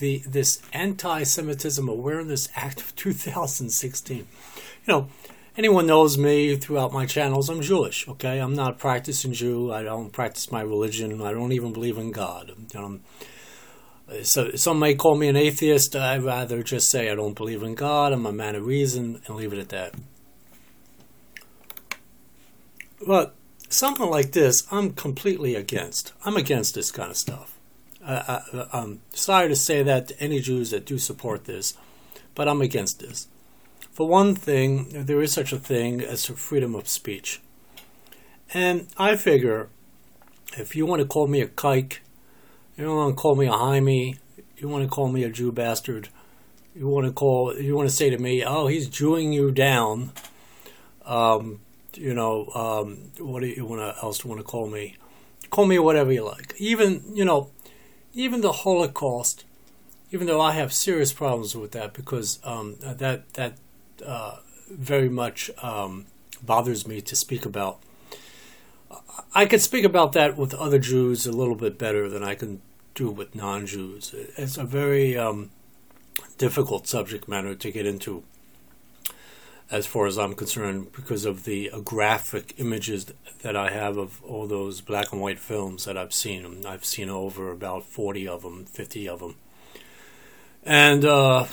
the this Anti-Semitism Awareness Act of 2016. You know, anyone knows me throughout my channels. I'm Jewish. Okay, I'm not a practicing Jew. I don't practice my religion. I don't even believe in God. Know, so some may call me an atheist. I'd rather just say I don't believe in God. I'm a man of reason and leave it at that. But something like this, I'm completely against. I'm against this kind of stuff. I, am sorry to say that to any Jews that do support this, but I'm against this. For one thing, there is such a thing as freedom of speech. And I figure if you want to call me a kike, you don't want to call me a Hymie, you want to call me a Jew bastard, you want to call, you want to say to me, oh, he's Jewing you down. Um, you know, um, what do you want to, else want to call me? Call me whatever you like. Even, you know, even the Holocaust, even though I have serious problems with that because um, that that uh, very much um, bothers me to speak about. I could speak about that with other Jews a little bit better than I can do with non-Jews. It's a very um, difficult subject matter to get into as far as I'm concerned, because of the uh, graphic images that I have of all those black and white films that I've seen. I've seen over about 40 of them, 50 of them. And uh,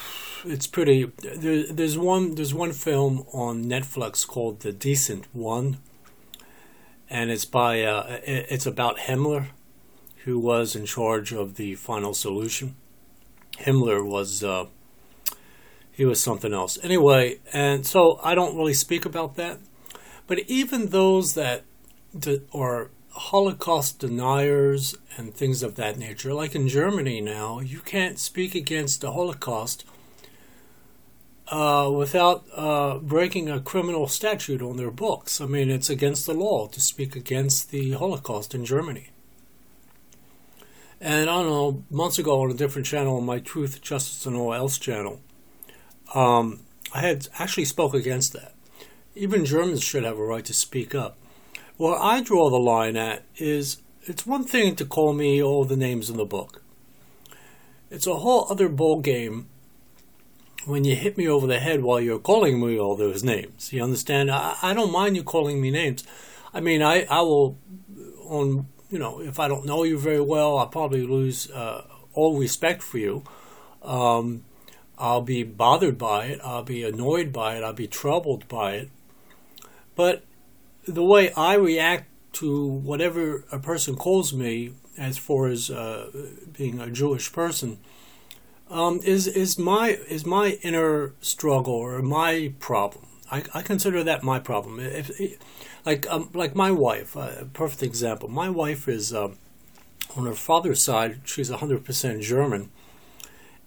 it's pretty. There, there's one. There's one film on Netflix called The Decent One, and it's by. Uh, it's about Himmler, who was in charge of the final solution. Himmler was uh, he was something else. Anyway, and so I don't really speak about that. But even those that de- are Holocaust deniers and things of that nature, like in Germany now, you can't speak against the Holocaust uh, without uh, breaking a criminal statute on their books. I mean, it's against the law to speak against the Holocaust in Germany. And I don't know, months ago on a different channel, on my Truth, Justice, and All Else channel, um, I had actually spoke against that. Even Germans should have a right to speak up. What I draw the line at is it's one thing to call me all the names in the book. It's a whole other ball game when you hit me over the head while you're calling me all those names. You understand? I, I don't mind you calling me names. I mean, I, I will, on you know, if I don't know you very well, I'll probably lose uh, all respect for you. Um, I'll be bothered by it. I'll be annoyed by it. I'll be troubled by it. But the way I react to whatever a person calls me, as far as uh, being a Jewish person, um, is is my is my inner struggle or my problem. I, I consider that my problem. If, like um, like my wife, uh, a perfect example. My wife is um, on her father's side. She's hundred percent German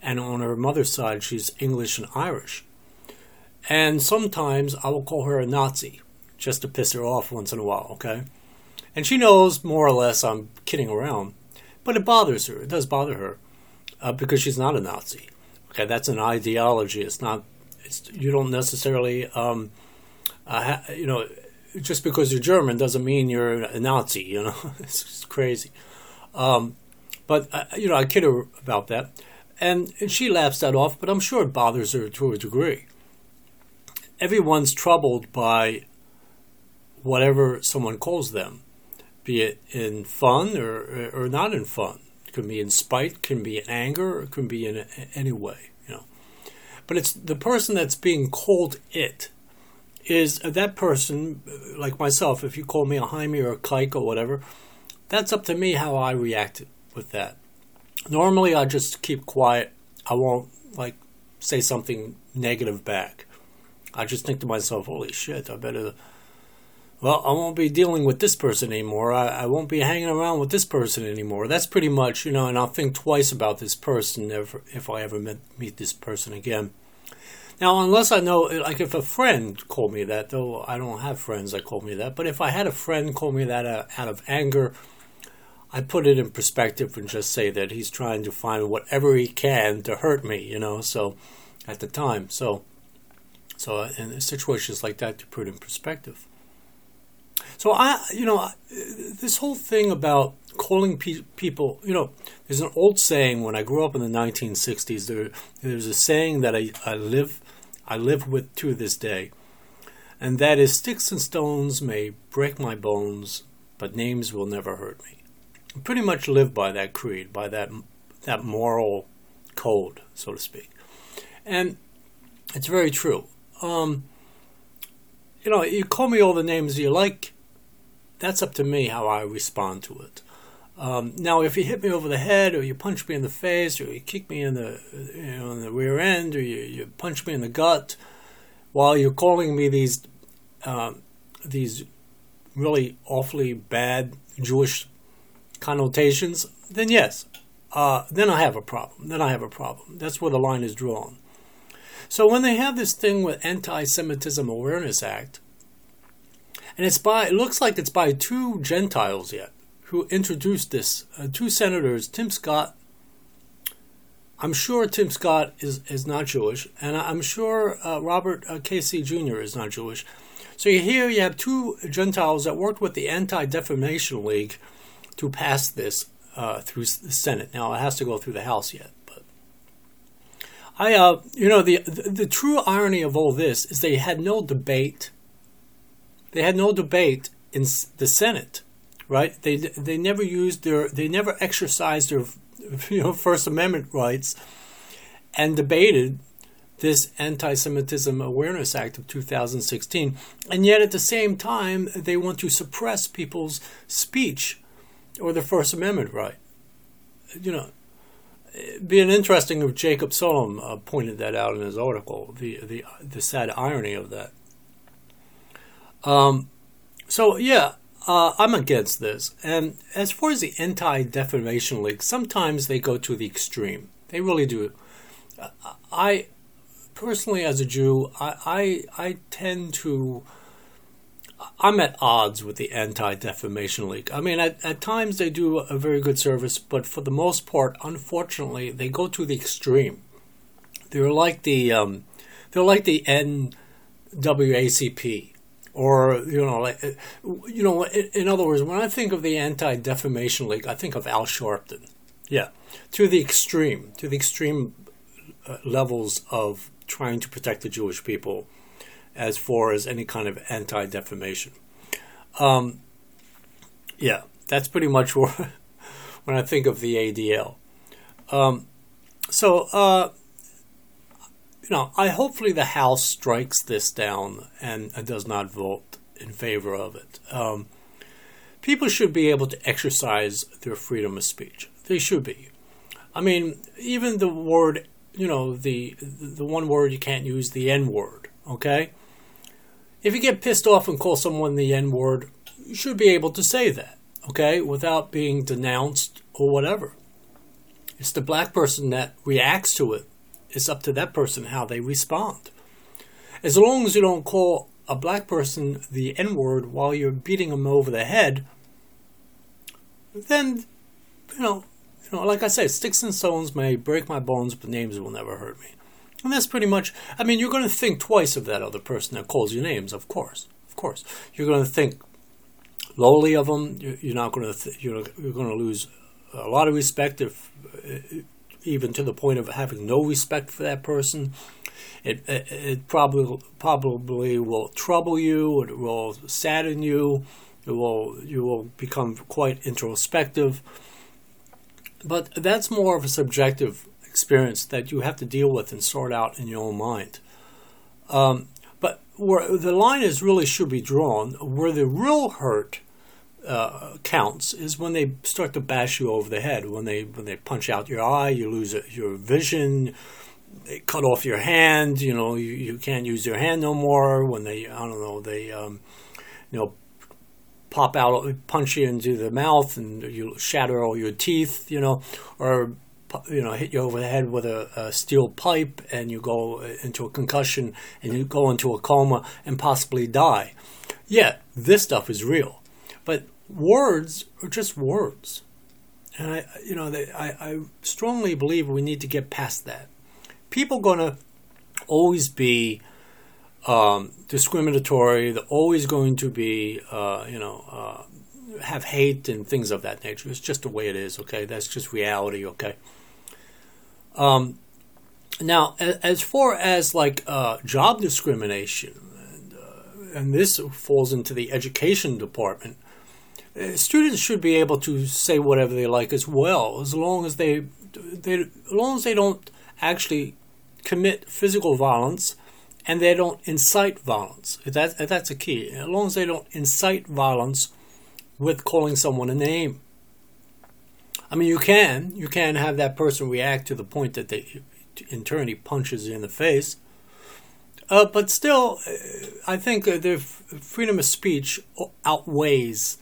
and on her mother's side, she's English and Irish. And sometimes I will call her a Nazi just to piss her off once in a while, okay? And she knows more or less I'm kidding around, but it bothers her. It does bother her uh, because she's not a Nazi. Okay, that's an ideology. It's not. It's, you don't necessarily, um, uh, you know, just because you're German doesn't mean you're a Nazi. You know, it's crazy. Um, but uh, you know, I kid her about that. And, she laughs that off, but I'm sure it bothers her to a degree. Everyone's troubled by whatever someone calls them, be it in fun or, or not in fun. It can be in spite, can be in anger, it can be in any way, you know. But it's the person that's being called it is uh, that person, uh, like myself, if you call me a Hymie or a kike or whatever, that's up to me how I react with that normally I just keep quiet. I won't like say something negative back. I just think to myself, holy shit, I better. Well, I won't be dealing with this person anymore. I, I won't be hanging around with this person anymore. That's pretty much, you know, and I'll think twice about this person if, if I ever met, meet this person again. Now, unless I know, like if a friend called me that, though I don't have friends that call me that, but if I had a friend call me that uh, out of anger I put it in perspective and just say that he's trying to find whatever he can to hurt me, you know. So at the time, so so in situations like that, to put it in perspective. So I, you know, this whole thing about calling pe- people, you know, there's an old saying when I grew up in the 1960s. There, there's a saying that I, I live, I live with to this day, and that is, "Sticks and stones may break my bones, but names will never hurt me." Pretty much live by that creed, by that that moral code, so to speak, and it's very true. Um, you know, you call me all the names you like. That's up to me how I respond to it. Um, now, if you hit me over the head, or you punch me in the face, or you kick me in the you know in the rear end, or you, you punch me in the gut, while you're calling me these um, these really awfully bad Jewish connotations, then yes, uh, then I have a problem. Then I have a problem. That's where the line is drawn. So when they have this thing with Anti-Semitism Awareness Act, and it's by it looks like it's by two Gentiles yet who introduced this, uh, two senators, Tim Scott. I'm sure Tim Scott is, is not Jewish, and I'm sure uh, Robert uh, Casey Jr. is not Jewish. So here you have two Gentiles that worked with the Anti Defamation League to pass this uh, through the Senate. Now it has to go through the House yet. I, uh, you know, the, the, the true irony of all this is they had no debate. They had no debate in the Senate, right? They they never used their they never exercised their you know First Amendment rights, and debated this Anti-Semitism Awareness Act of 2016, and yet at the same time they want to suppress people's speech or the First Amendment right. You know, It'd be an interesting if Jacob Sullum uh, pointed that out in his article. The the the sad irony of that. Um, so yeah, uh, I'm against this. And as far as the Anti-Defamation League, sometimes they go to the extreme. They really do. I personally, as a Jew, I I, I tend to I'm at odds with the Anti Defamation League. I mean, at, at times they do a very good service, but for the most part, unfortunately, they go to the extreme. They're like the um, they're like the NAACP, or you know, like you know, in, in other words, when I think of the Anti Defamation League, I think of Al Sharpton. Yeah, to the extreme, to the extreme uh, levels of trying to protect the Jewish people as far as any kind of anti defamation. Um, yeah, that's pretty much where, when I think of the ADL. Um, so, uh, you know, I hopefully the House strikes this down and, and does not vote in favor of it. Um, people should be able to exercise their freedom of speech. They should be. I mean, even the word, you know, the the one word you can't use, the N word. Okay, if you get pissed off and call someone the N word, you should be able to say that, okay, without being denounced or whatever. It's the black person that reacts to it. It's up to that person how they respond. As long as you don't call a black person the N word while you're beating them over the head, then, you know, you know, like I said, sticks and stones may break my bones, but names will never hurt me. And that's pretty much, I mean, you're going to think twice of that other person that calls you names, of course. Of course. You're going to think lowly of them. You're not going to, th- you're, you're going to lose a lot of respect, if eh, even to the point of having no respect for that person. It, it, it probably probably will trouble you. It will sadden you. It will you will become quite introspective. But that's more of a subjective experience that you have to deal with and sort out in your own mind. Um, but where the line is really should be drawn, where the real hurt uh, counts is when they start to bash you over the head. When they when they punch out your eye, you lose your vision. They cut off your hand. You know you, you can't use your hand no more. When they I don't know they um, you know pop out punch you into the mouth and you shatter all your teeth. You know or you know, hit you over the head with a, a, steel pipe and you go into a concussion and you go into a coma and possibly die. Yeah, this stuff is real. But words are just words. And I, you know, they, I, I strongly believe we need to get past that. People to always be um, discriminatory. They're always going to be, uh, you know, uh, have hate and things of that nature. It's just the way it is. Okay, that's just reality. Okay. Um, now, as far as like uh, job discrimination, and, uh, and this falls into the education department, uh, students should be able to say whatever they like as well, as long as they, they as long as they don't actually commit physical violence and they don't incite violence. That, that's a key. As long as they don't incite violence with calling someone a name. I mean, you can you can have that person react to the point that they, in turn, he punches you in the face. Uh, but still, uh, I think the freedom of speech outweighs